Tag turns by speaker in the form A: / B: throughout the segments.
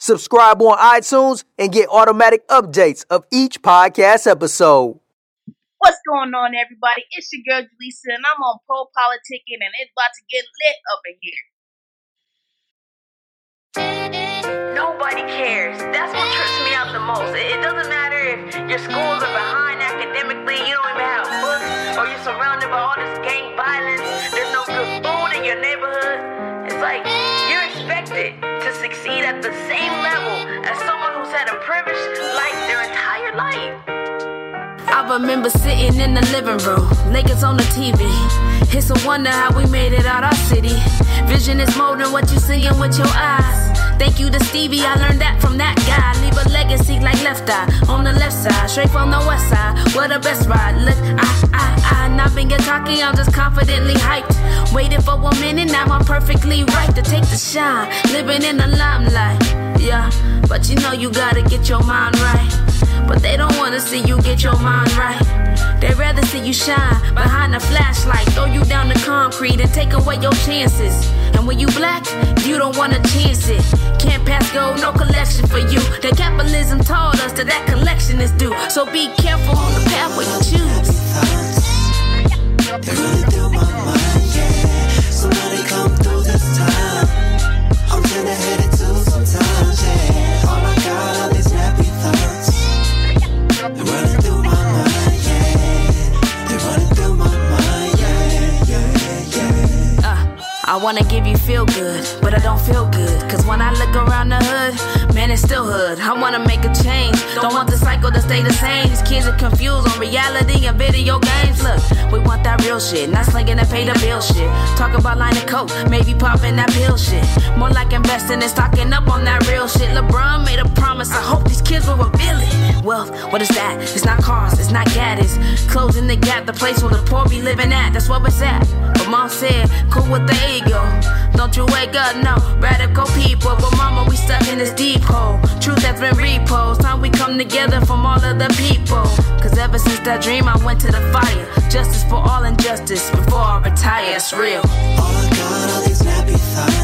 A: Subscribe on iTunes and get automatic updates of each podcast episode.
B: What's going on, everybody? It's your girl Lisa, and I'm on Poe Politicking, and it's about to get lit up in here.
C: Nobody cares. That's what trips me out the most. It, it doesn't matter if your schools are behind academically, you don't even have books, or you're surrounded by all this gang at the same level as someone who's had a privileged life their entire life.
D: I remember sitting in the living room, Lakers on the TV. It's a wonder how we made it out our city. Vision is more than what you seeing with your eyes. Thank you to Stevie, I learned that from that guy. Leave a legacy like left eye on the left side, straight from the west side. Where the best ride? Look, I, I, I, not being cocky, I'm just confidently hyped. Waiting for one minute, now I'm perfectly right to take the shine. Living in the limelight, yeah. But you know you gotta get your mind right. But they don't wanna see you get your mind right. They'd rather see you shine behind the flashlight, throw you down the concrete and take away your chances. And when you black, you don't wanna chance it. Can't pass go, no collection for you. That capitalism taught us that that collection is due. So be careful on the pathway you choose.
E: They running through my mind, yeah. Somebody come through this time. I'm too sometimes, yeah. Oh my these thoughts. They running through my mind, yeah. They running through my mind, yeah, yeah, yeah.
D: Uh, I wanna give you feel good, but I don't feel good. Cause when I look around the hood, man, it's still hood. I wanna make a change. Don't want the cycle to stay the same. These kids are confused on reality and video games. Look, we want that real shit, not slinging and pay the bill shit. Talk about line of coke, maybe popping that pill shit. More like investing and stocking up on that real shit. LeBron made a promise, I hope these kids will reveal it. Wealth, what is that? It's not cars, it's not gadgets. Closing the gap, the place where the poor be living at. That's where it's at. But mom said, cool with the ego. Don't you wake up, no, radical people. But mama, we stuck in this deep hole. Truth has been reposed. Time we come together from all of the people. Cause ever since that dream, I went to the fire. Justice for all injustice before I retire. It's real.
E: Oh my God, all these nappy thoughts.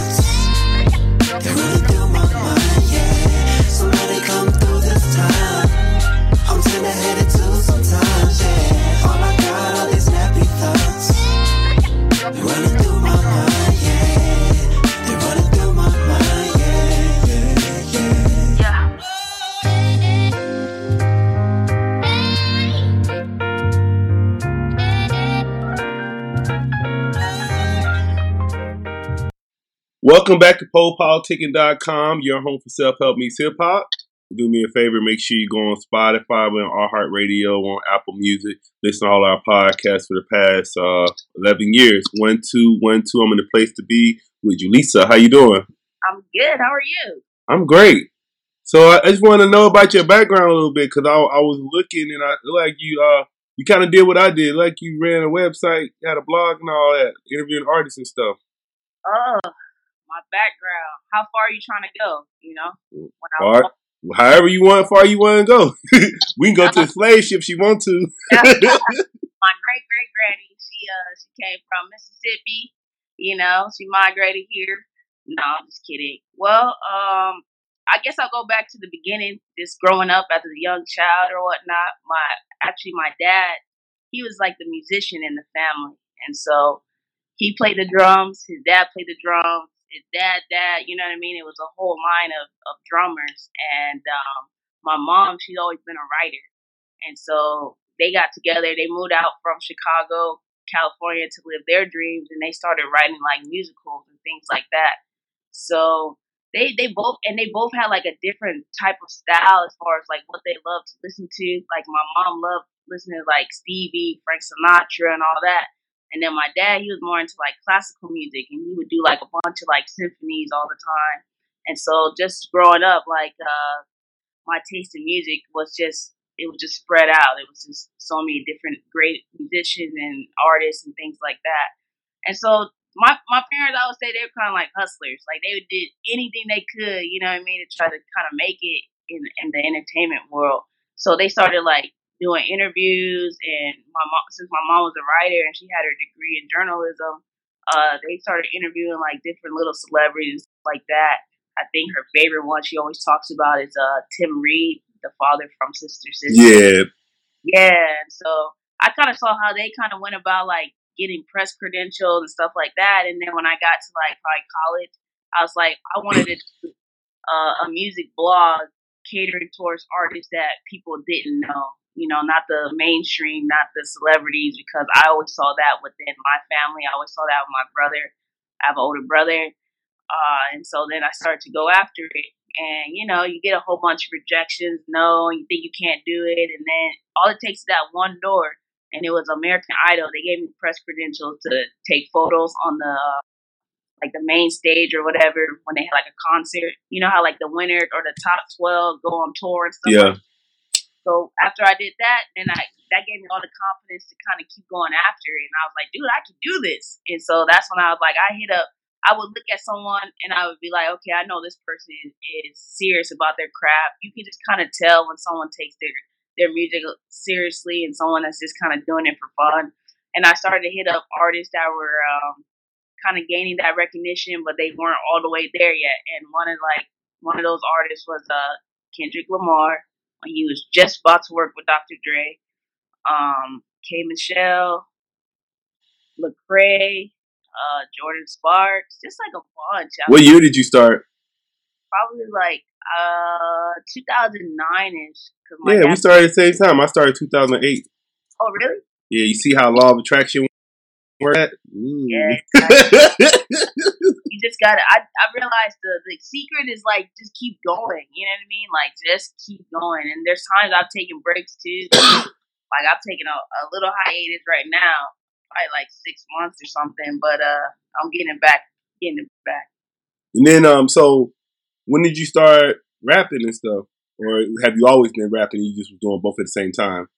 F: Welcome back to PoePoliticking.com, your home for self help meets hip hop. Do me a favor, make sure you go on Spotify, we're on iHeartRadio, on Apple Music, listen to all our podcasts for the past uh, 11 years. One, two, one, two. I'm in the place to be with you. Lisa, how you doing?
B: I'm good. How are you?
F: I'm great. So I, I just want to know about your background a little bit because I, I was looking and I like you. Uh, you kind of did what I did, like you ran a website, had a blog and all that, interviewing artists and stuff.
B: Oh, my background. How far are you trying to go? You know, when I
F: All right. However you want, far you want to go. we can go to the slave ship if you want to.
B: my great great granny, she uh she came from Mississippi. You know, she migrated here. No, I'm just kidding. Well, um, I guess I'll go back to the beginning, just growing up as a young child or whatnot. My actually my dad, he was like the musician in the family, and so he played the drums. His dad played the drums. His dad, dad, you know what I mean? It was a whole line of, of drummers. And um, my mom, she's always been a writer. And so they got together. They moved out from Chicago, California to live their dreams. And they started writing like musicals and things like that. So they, they both, and they both had like a different type of style as far as like what they love to listen to. Like my mom loved listening to like Stevie, Frank Sinatra, and all that. And then my dad, he was more into like classical music and he would do like a bunch of like symphonies all the time. And so just growing up, like uh my taste in music was just it was just spread out. It was just so many different great musicians and artists and things like that. And so my my parents, I would say they were kind of like hustlers. Like they did anything they could, you know what I mean, to try to kind of make it in in the entertainment world. So they started like doing interviews, and my mom, since my mom was a writer and she had her degree in journalism, uh, they started interviewing like different little celebrities like that. I think her favorite one she always talks about is uh Tim Reid, the father from Sister Sister.
F: Yeah.
B: Yeah. So I kind of saw how they kind of went about like getting press credentials and stuff like that. And then when I got to like probably college, I was like, I wanted to do uh, a music blog catering towards artists that people didn't know. You know, not the mainstream, not the celebrities, because I always saw that within my family. I always saw that with my brother. I have an older brother. Uh, and so then I started to go after it. And, you know, you get a whole bunch of rejections. No, you think you can't do it. And then all it takes is that one door. And it was American Idol. They gave me press credentials to take photos on the like the main stage or whatever when they had like a concert. You know how like the winner or the top twelve go on tour and stuff.
F: Yeah.
B: Like so after I did that, then I that gave me all the confidence to kind of keep going after it. And I was like, dude, I can do this. And so that's when I was like, I hit up. I would look at someone and I would be like, okay, I know this person is serious about their craft. You can just kind of tell when someone takes their their music seriously and someone that's just kind of doing it for fun. And I started to hit up artists that were um, kind of gaining that recognition, but they weren't all the way there yet. And one of like one of those artists was uh, Kendrick Lamar when he was just about to work with Dr. Dre. Um, K. Michelle, Lecrae, uh, Jordin Sparks, just like a bunch. I
F: What year did you start?
B: Probably like uh 2009 ish. Cause
F: Yeah, we started at the same time. I started 2008.
B: Oh really?
F: Yeah, you see how law of attraction worked? at? Ooh.
B: You just gotta. I I realized the the secret is like just keep going. You know what I mean? Like just keep going. And there's times I've taken breaks too. like I've taken a, a little hiatus right now, probably like six months or something. But uh, I'm getting it back, getting it back.
F: and then, um, so when did you start rapping and stuff? Or have you always been rapping and you just was doing both at the same time?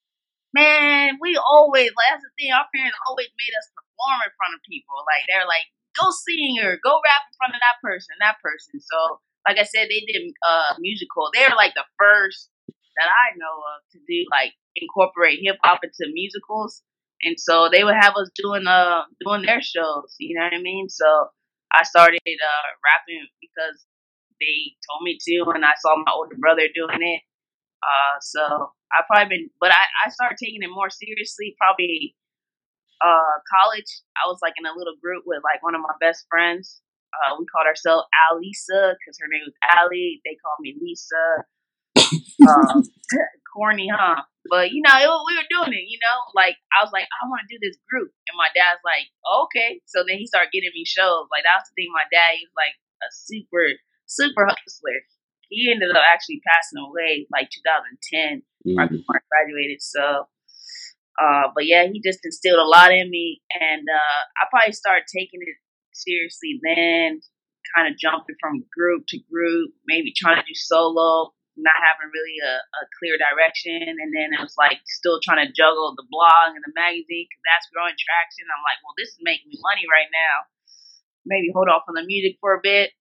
B: Man, we always like that's the thing. Our parents always made us perform in front of people. Like they're like, go sing or go rap in front of that person, that person. So, like I said, they did uh musical. They're like the first that I know of to do like incorporate hip hop into musicals. And so they would have us doing uh doing their shows. You know what I mean? So I started uh rapping because they told me to, and I saw my older brother doing it. Uh, so I probably been, but I, I started taking it more seriously probably uh college. I was like in a little group with like one of my best friends. Uh, we called ourselves Alisa because her name was Ali. They called me Lisa. Um, corny, huh? But you know, it, we were doing it. You know, like I was like, I want to do this group, and my dad's like, okay. So then he started getting me shows. Like that's the thing. My dad, he was like a super, super hustler. He ended up actually passing away like 2010 right before I graduated. So, uh, but yeah, he just instilled a lot in me, and uh, I probably started taking it seriously then. Kind of jumping from group to group, maybe trying to do solo, not having really a, a clear direction, and then it was like still trying to juggle the blog and the magazine because that's growing traction. I'm like, well, this is making me money right now. Maybe hold off on the music for a bit,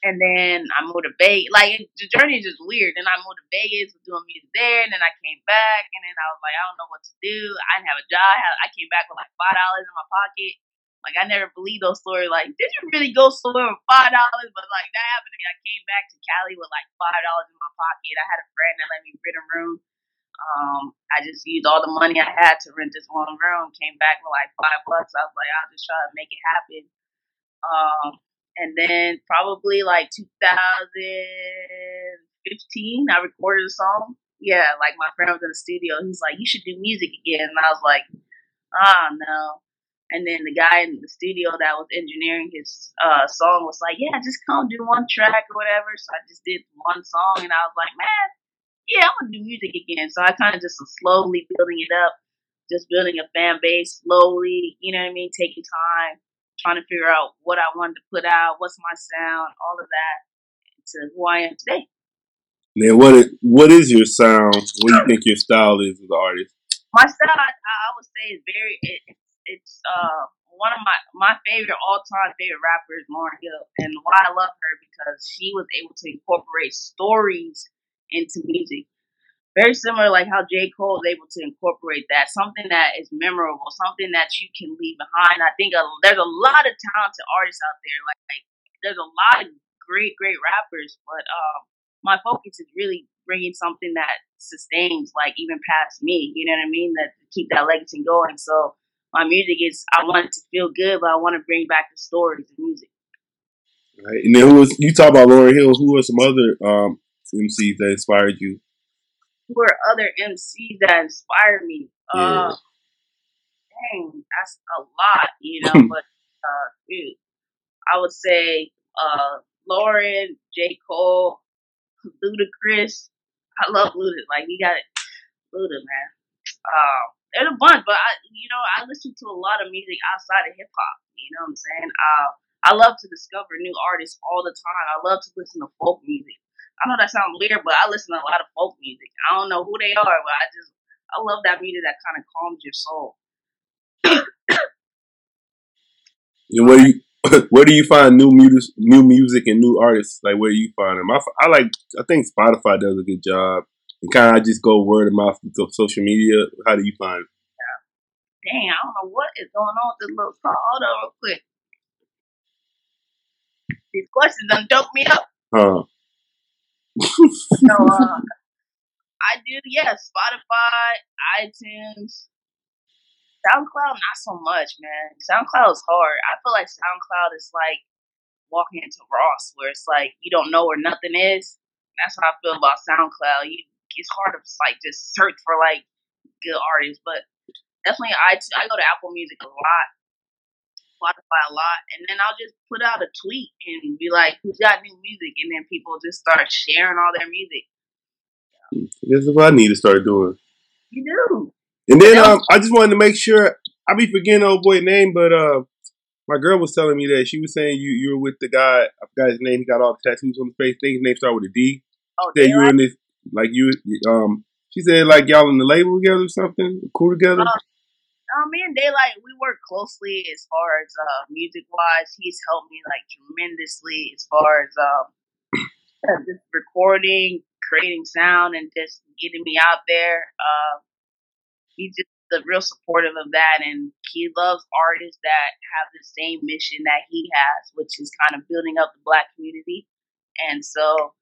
B: and then I moved to Vegas. Like the journey is just weird. Then I moved to Vegas, was doing music there, and then I came back, and then I was like, I don't know what to do. I didn't have a job. I, I came back with like five dollars in my pocket. Like I never believed those stories. Like, did you really go somewhere with five dollars? But like that happened to me. I came back to Cali with like five dollars in my pocket. I had a friend that let me rent a room. Um, I just used all the money I had to rent this one room. Came back with like five bucks. I was like, I'll just try to make it happen. Um, and then probably like 2015, I recorded a song. Yeah, like my friend was in the studio. He's like, you should do music again. And I was like, ah, no. And then the guy in the studio that was engineering his uh, song was like, yeah, just come do one track or whatever. So I just did one song and I was like, man, yeah, I'm going to do music again. So I kind of just was slowly building it up, just building a fan base slowly, you know what I mean? Taking time, trying to figure out what I wanted to put out, what's my sound, all of that to who I am today.
F: Then what? Is, what is your sound? What do you think your style is as an artist?
B: My style, I, I would say, is very. It, it's it's uh one of my my favorite all time favorite rappers, Lauryn Hill, and why I love her because she was able to incorporate stories into music. Very similar, like how J. Cole is able to incorporate that, something that is memorable, something that you can leave behind. I think a, there's a lot of talented artists out there. Like, like there's a lot of great, great rappers, but um, my focus is really bringing something that sustains, like even past me. You know what I mean? That keep that legacy going. So my music is, I want it to feel good, but I want to bring back the stories of music.
F: Right. And then who was you talk about Lauryn Hill? Who are some other um, MCs that inspired you?
B: Who are other MCs that inspired me?
F: Yeah.
B: Uh, dang, that's a lot, you know. but uh, dude, I would say uh, Lauryn, J. Cole, Ludacris. I love Luda. Like you got it, Luda, man. Um, there's a bunch, but I, you know, I listen to a lot of music outside of hip hop. You know what I'm saying? Uh, I love to discover new artists all the time. I love to listen to folk music. I know that sounds weird, but I listen to a lot of folk music. I don't know who they are, but I just I love that music that kind of calms your soul.
F: And where do you where do you find new music, new music and new artists? Like where do you find them? I like I think Spotify does a good job. And kind of just go word of mouth through social media. How do you find? it?
B: Dang, I don't know what is going on with this little call. Hold on real quick. These questions done dope me up.
F: Huh?
B: So uh, I do, yeah, Spotify, iTunes, SoundCloud, not so much, man. SoundCloud is hard. I feel like SoundCloud is like walking into Ross, where it's like you don't know where nothing is. That's how I feel about SoundCloud. You, it's hard to like just search for like good artists, but definitely I I go to Apple Music a lot, Spotify a lot, and then I'll just put out a tweet and be like, "Who's got new music?" And then people just start sharing all their music.
F: This is what I need to start doing.
B: You do.
F: And then um, I just wanted to make sure I be forgetting old boy name, but uh, my girl was telling me that she was saying you you were with the guy. I forgot his name. He got all the tattoos on his face. I think his name started with a D.
B: Oh,
F: Said you were in this like you um. She said like y'all in the label together or something, cool together.
B: Uh, Um, me and Daylight, we work closely as far as uh, music wise. He's helped me like tremendously as far as um, just recording, creating sound, and just getting me out there. Uh, he's just the real supportive of that, and he loves artists that have the same mission that he has, which is kind of building up the black community. And so,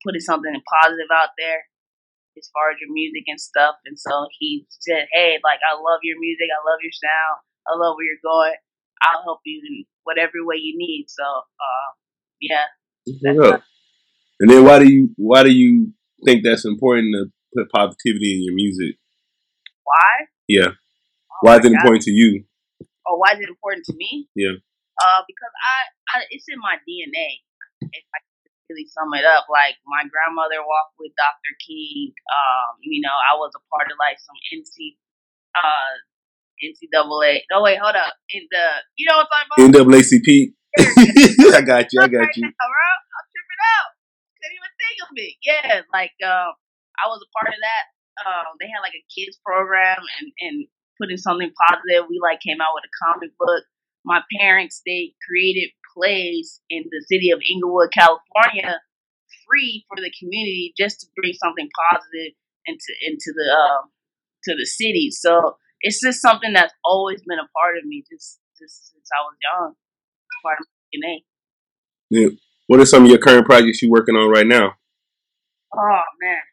B: putting something positive out there as far as your music and stuff. And so he said, Hey, like, I love your music. I love your sound. I love where you're going. I'll help you in whatever way you need. So, uh, yeah.
F: And then why do you why do you think that's important to put positivity in your music?
B: Why?
F: Yeah.
B: Oh
F: Why is it
B: God.
F: important to you?
B: Oh, why is it important to me?
F: Yeah.
B: Uh, because I, I it's in my DNA. If I could really sum it up, like my grandmother walked with Dr. King. Um, you know, I was a part of like some NC, uh, NCAA. No, wait, hold up. In the, you know what I'm talking about?
F: NAACP. I got you. I got you.
B: Right now, bro. I'm tripping out. Couldn't even think of it. Yeah, like um, I was a part of that. Um, they had like a kids program and and putting something positive. We like came out with a comic book. My parents they created plays in the city of Inglewood, California, free for the community just to bring something positive into into the um to the city. So it's just something that's always been a part of me, just just since I was young. Part of my DNA.
F: Yeah. What are some of your current projects you're working on right now?
B: Oh man,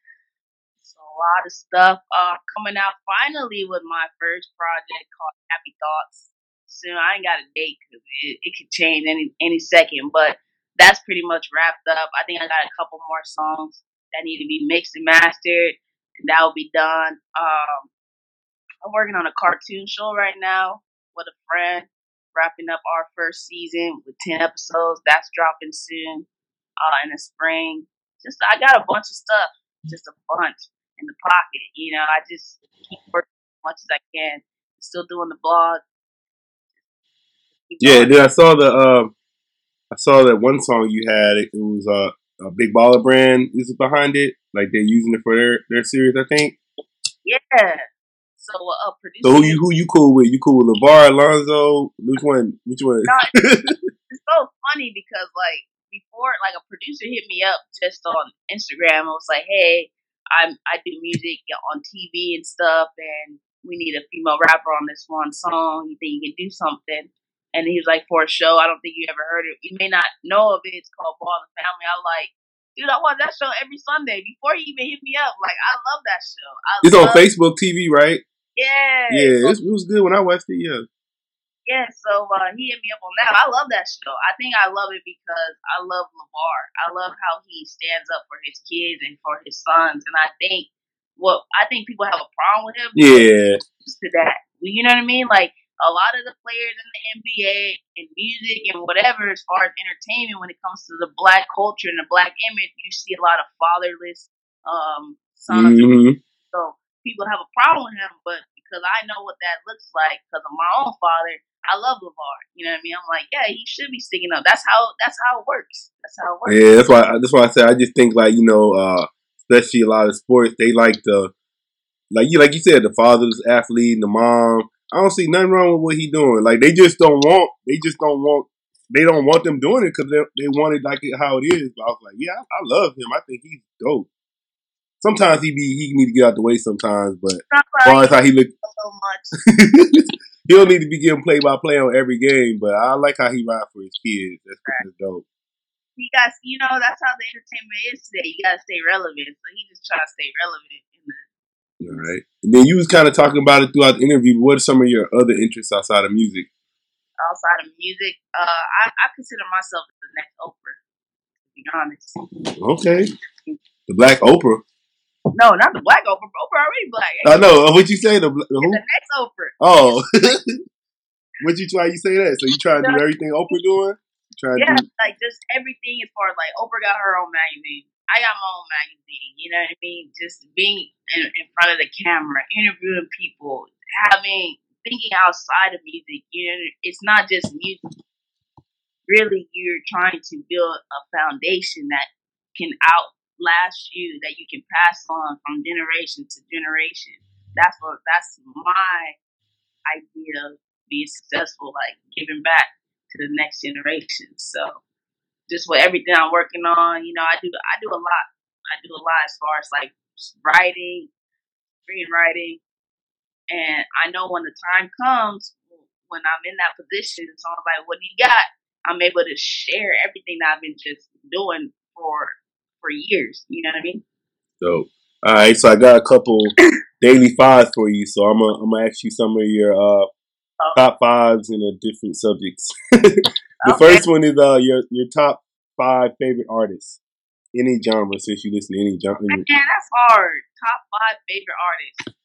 B: it's a lot of stuff uh, coming out finally with my first project called Happy Thoughts. Soon, I ain't got a date because it, it could change any any second, but that's pretty much wrapped up. I think I got a couple more songs that need to be mixed and mastered, and that will be done. Um, I'm working on a cartoon show right now with a friend, wrapping up our first season with ten episodes. That's dropping soon, uh, in the spring just I got a bunch of stuff, just a bunch in the pocket. You know, I just keep working as much as I can. Still doing the blog.
F: Yeah, then I saw the uh, I saw that one song you had. It was uh, uh, Big Baller Brand is behind it. Like they're using it for their their series, I think.
B: Yeah. So uh, producer.
F: So who you who you cool with? You cool with LaVar, Alonzo? Which one? Which one?
B: No, it's so funny because like before, like a producer hit me up just on Instagram. I was like, "Hey, I'm I do music on TV and stuff, and we need a female rapper on this one song. You think you can do something?" And he was like, "For a show, I don't think you ever heard it. You may not know of it. It's called Ball and Family." I'm like, "Dude, I watch that show every Sunday." Before he even hit me up, like I love that show. I
F: It's on Facebook TV, right?
B: Yeah,
F: Yeah, it, was good when I watched it. Yeah.
B: Yeah, so uh, he hit me up on that. I love that show. I think I love it because I love LaVar. I love how he stands up for his kids and for his sons. And I think what I think people have a problem with him
F: Yeah.
B: to that. You know what I mean? Like a lot of the players in the NBA and music and whatever, as far as entertainment, when it comes to the black culture and the black image, you see a lot of fatherless um, sons.
F: hmm
B: So people have a problem with him, but because I know what that looks like because of my own father, I love LaVar. You know what I mean? I'm like, yeah, he should be sticking up. That's how that's how it works. That's how it works.
F: Yeah, that's why. That's why I said I just think like you know, uh, especially a lot of sports, they like the like you like you said, the father's athlete and the mom. I don't see nothing wrong with what he doing. Like they just don't want. They just don't want. They don't want them doing it because they they want it like it how it is. But I was like, yeah, I, I love him. I think he's dope. Sometimes he be he need to get out the way sometimes, but as far as how he look,
B: so much.
F: he don't need to be getting play by play on every game. But I like how he ride for his kids. That's, that's dope.
B: You guys, you know, that's how the entertainment is today. You gotta stay relevant. So he just trying to stay relevant.
F: All right. And then you was kind of talking about it throughout the interview. What are some of your other interests outside of music?
B: outside of music, uh, I, I consider myself the next Oprah. To be honest.
F: Okay. The Black Oprah.
B: No, not the black Oprah. Oprah already black.
F: I know. What you say? The, the?
B: The next Oprah.
F: Oh. what you try? You say that? So you try to do everything Oprah doing? Try to
B: Yeah,
F: do?
B: like just everything as far as like Oprah got her own magazine. I got my own magazine. You know what I mean? Just being in, in front of the camera, interviewing people, having thinking outside of music. You know, it's not just music. Really, you're trying to build a foundation that can outlast you, that you can pass on from generation to generation. That's what. That's my idea of being successful, like giving back to the next generation. So just with everything I'm working on, you know, I do I do a lot. I do a lot as far as like writing, screenwriting, and I know when the time comes when I'm in that position, so I'm like, what do you got? I'm able to share everything that I've been just doing for for years. You know what I mean?
F: So, all right. So I got a couple daily fives for you. So I'm gonna I'm gonna ask you some of your uh, top fives in a different subjects. the
B: Okay.
F: first one is uh your your top five favorite artists, any genre. Since you listen to any genre,
B: Man, that's hard. Top five favorite artists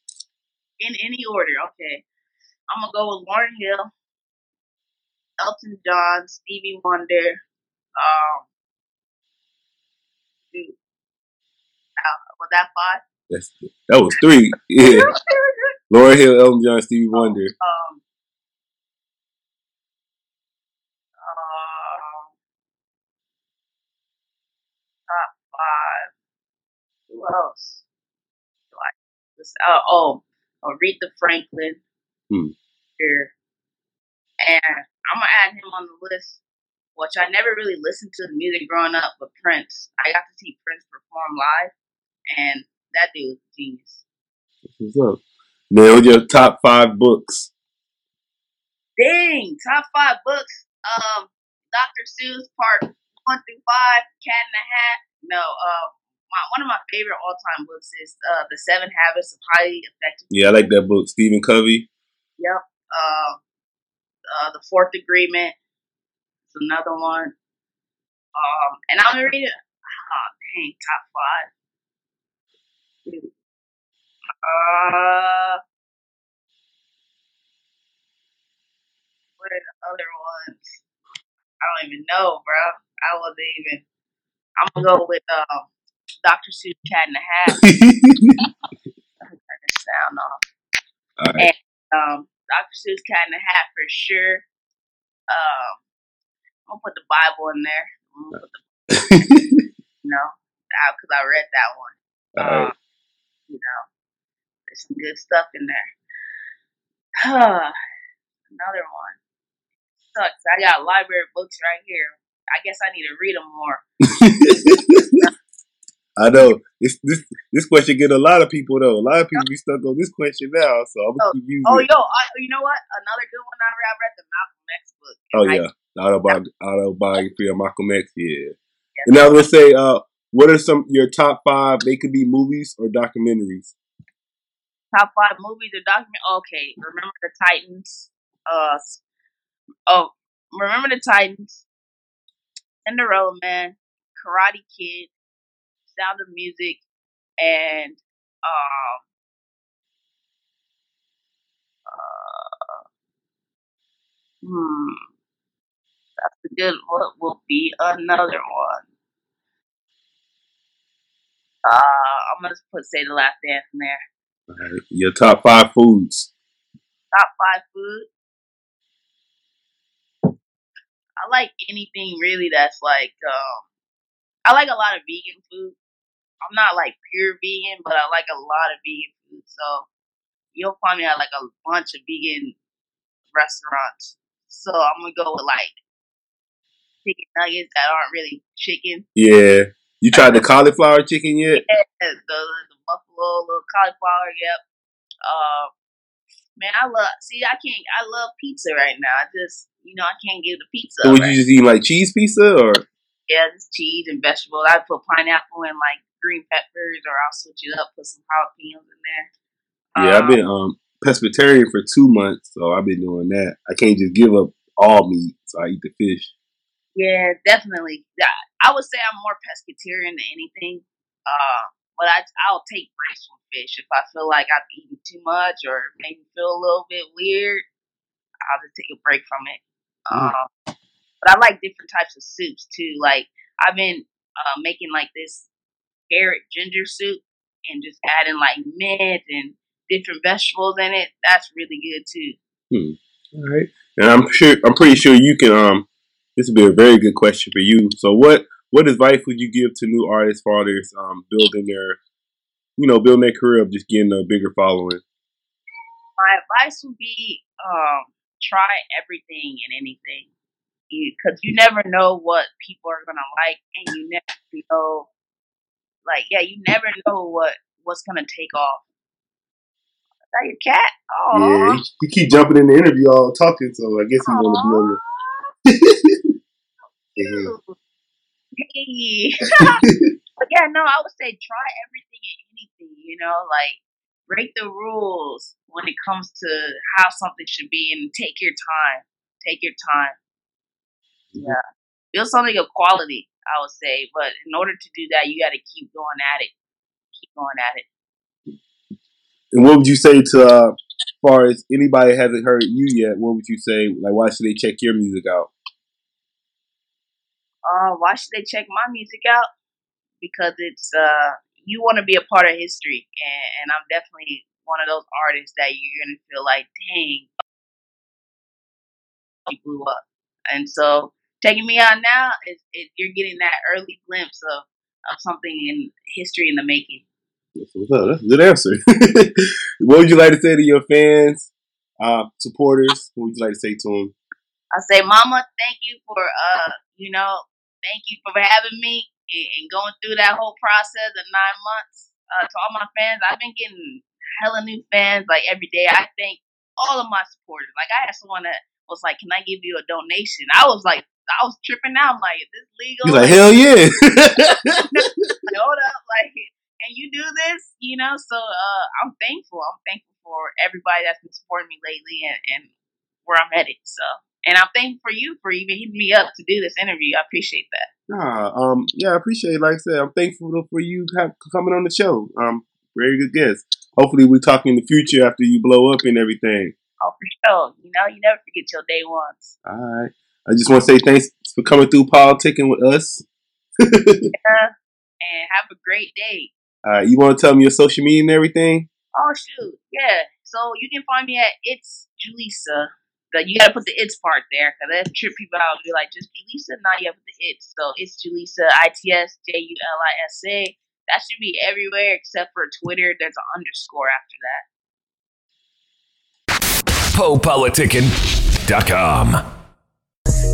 B: in any order. Okay, I'm gonna go with Lauryn Hill, Elton John, Stevie Wonder. Um, dude, now was that five?
F: that's that was three. Yeah, Lauryn Hill, Elton John, Stevie Wonder.
B: Um, uh, top five. Who else? Like? Uh, oh, Aretha Franklin.
F: Hmm.
B: Here, and I'm gonna add him on the list. Which I never really listened to the music growing up, but Prince. I got to see Prince perform live, and that dude was genius.
F: What's up? Now, your top five books.
B: Dang, top five books. Um, Dr. Seuss, part one through five, Cat in the Hat. No, uh, my, one of my favorite all time books is uh, The Seven Habits of Highly Effective.
F: Yeah, I like that book. Stephen Covey.
B: Yep. Uh, uh, The Fourth Agreement is another one. Um, and I'm gonna read it. Oh, dang, top five. Uh, what are the other ones? I don't even know, bro. I wasn't even. I'm gonna go with um, Dr. Seuss Cat in the Hat. Turn this sound off.
F: All right.
B: Um, Dr. Seuss Cat in the Hat for sure. Um, I'm gonna put the Bible in there. I'm the You know, because I read that one.
F: Right.
B: Um, you know, there's some good stuff in there. Another one sucks. I got library books right here. I guess I need to read them more.
F: I know this this this question get a lot of people though. A lot of people be stuck on this question now, so I'm gonna keep using
B: Oh,
F: it.
B: yo, I, you know what? Another good one I read. I read the Malcolm X book.
F: Oh
B: I-
F: yeah, the autobiography, autobiography of Malcolm X. Yeah,
B: Yes.
F: and I was gonna say, uh, what are some your top five? They could be movies or documentaries.
B: top five movies or document. Okay, remember the Titans. Uh, oh, remember the Titans. Cinderella Man, Karate Kid, Sound of Music, and um, uh, hmm, that's a good. What will be another one? Uh, I'm gonna put say the last dance in there.
F: All right. Your top five foods.
B: top five food. I like anything really that's like um I like a lot of vegan food. I'm not like pure vegan, but I like a lot of vegan food. So you'll find me at like a bunch of vegan restaurants. So I'm gonna go with like chicken nuggets that aren't really chicken.
F: Yeah, you tried the cauliflower chicken yet?
B: the, the buffalo little cauliflower. Yep. Uh, man, I love. See, I can't. I love pizza right now. I just, you know, I can't give the pizza.
F: So would
B: right
F: you just eat like cheese pizza or?
B: Yeah, just cheese and vegetables. I put pineapple and like green peppers, or I'll switch it up, put some jalapenos in there.
F: Yeah, I've
B: Um,
F: been um pescatarian for two months, so I've been doing that. I can't just give up all meat, so I eat the fish.
B: Yeah, definitely. I would say I'm more pescatarian than anything. Uh, but I I'll take breaks from fish if I feel like I've eaten too much or maybe feel a little bit weird. I'll just take a break from it.
F: Mm.
B: Um, but I like different types of soups too. Like I've been uh, making like this carrot ginger soup and just adding like mint and different vegetables in it. That's really good too.
F: All right, and I'm sure I'm pretty sure you can. Um, this would be a very good question for you. So, what what advice would you give to new artists, fathers, um, building their, you know, building their career of just getting a bigger following?
B: my advice would be um, try everything and anything because you, never know what people are gonna like and you never know like yeah you never know what what's gonna take off is that your cat oh
F: Yeah, he, he keep jumping in the interview all talking, so I guess he want to be on the. Yeah.
B: Hey. but yeah, no, I would say try everything and anything, you know, like break the rules when it comes to how something should be and take your time. Take your time. Mm-hmm. Yeah. Build something of quality, I would say. But in order to do that, you got to keep going at it. Keep going at it.
F: And what would you say to, uh, as far as anybody hasn't heard you yet? What would you say? Like, why should they check your music out?
B: Uh, why should they check my music out? Because it's uh, you want to be a part of history, and, and I'm definitely one of those artists that you're gonna feel like, dang, he blew up. And so, taking me out now is it, you're getting that early glimpse of of something in history in the making.
F: That's what's up. That's a good answer. what would you like to say to your fans, uh, supporters? What would you like to say to them?
B: I say, Mama, thank you for uh, you know, thank you for having me and, and going through that whole process of nine months. Uh, to all my fans, I've been getting hella new fans like every day. I thank all of my supporters. Like I had someone that was like, "Can I give you a donation?" I was like, I was tripping out. I'm like, "Is this legal?"
F: He's like, hell yeah.
B: hold up, like, and you do this, you know. So uh, I'm thankful. I'm thankful for everybody that's been supporting me lately and, and where I'm headed. So, and I'm thankful for you for even hitting me up to do this interview. I appreciate that.
F: Nah, um, yeah, I appreciate it. Like I said, I'm thankful for you have, coming on the show. Um, very good guest. Hopefully, we talk in the future after you blow up and everything.
B: Oh, for sure. You know, you never forget your day ones.
F: All right. I just want to say thanks for coming through politicking with us.
B: Yeah. And have a great day.
F: All right, you want to tell me your social media and everything?
B: Oh shoot, yeah. So you can find me at it's Julissa But you gotta put the it's part there because that trip people out and be like just Julissa. Now you have the it's. So it's Julissa I T S J U L I S A. That should be everywhere except for Twitter. There's an underscore after that.
G: PoePoliticking.com.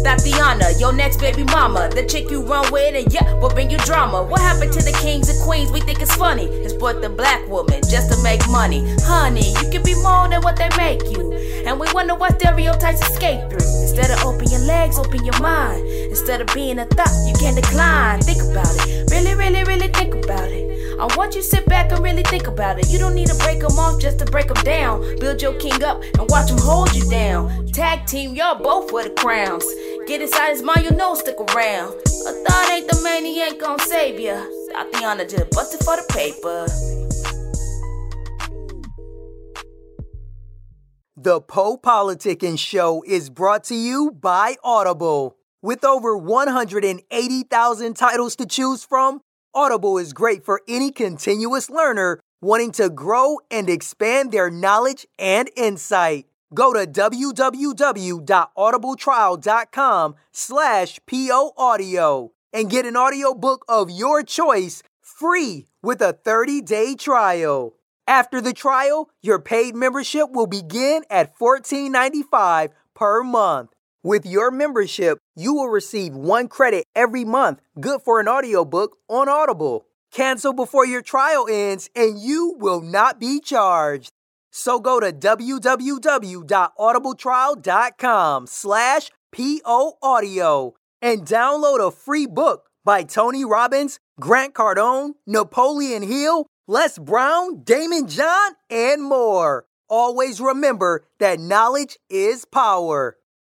D: Tatiana, your next baby mama. The chick you run with, and yeah, will bring you drama. What happened to the kings and queens? We think it's funny. It's but the black woman just to make money. Honey, you can be more than what they make you. And we wonder what stereotypes escape through. Instead of open your legs, open your mind. Instead of being a thought, you can decline. Think about it. Really, really, really think about it. I want you to sit back and really think about it. You don't need to break them off just to break them down. Build your king up and watch him hold you down. Tag team, y'all both for the crowns. Get inside his mind, you know, stick around. A thought ain't the man, he ain't gon' save ya. Tatiana just busted for the paper.
A: The Poe Politicking Show is brought to you by Audible. With over 180,000 titles to choose from, Audible is great for any continuous learner wanting to grow and expand their knowledge and insight. Go to www.audibletrial.com slash poaudio and get an audiobook of your choice free with a 30-day trial. After the trial, your paid membership will begin at $14.95 per month. With your membership, you will receive one credit every month, good for an audiobook on Audible. Cancel before your trial ends and you will not be charged. So go to www.audibletrial.com slash poaudio and download a free book by Tony Robbins, Grant Cardone, Napoleon Hill, Les Brown, Daymond John, and more. Always remember that knowledge is power.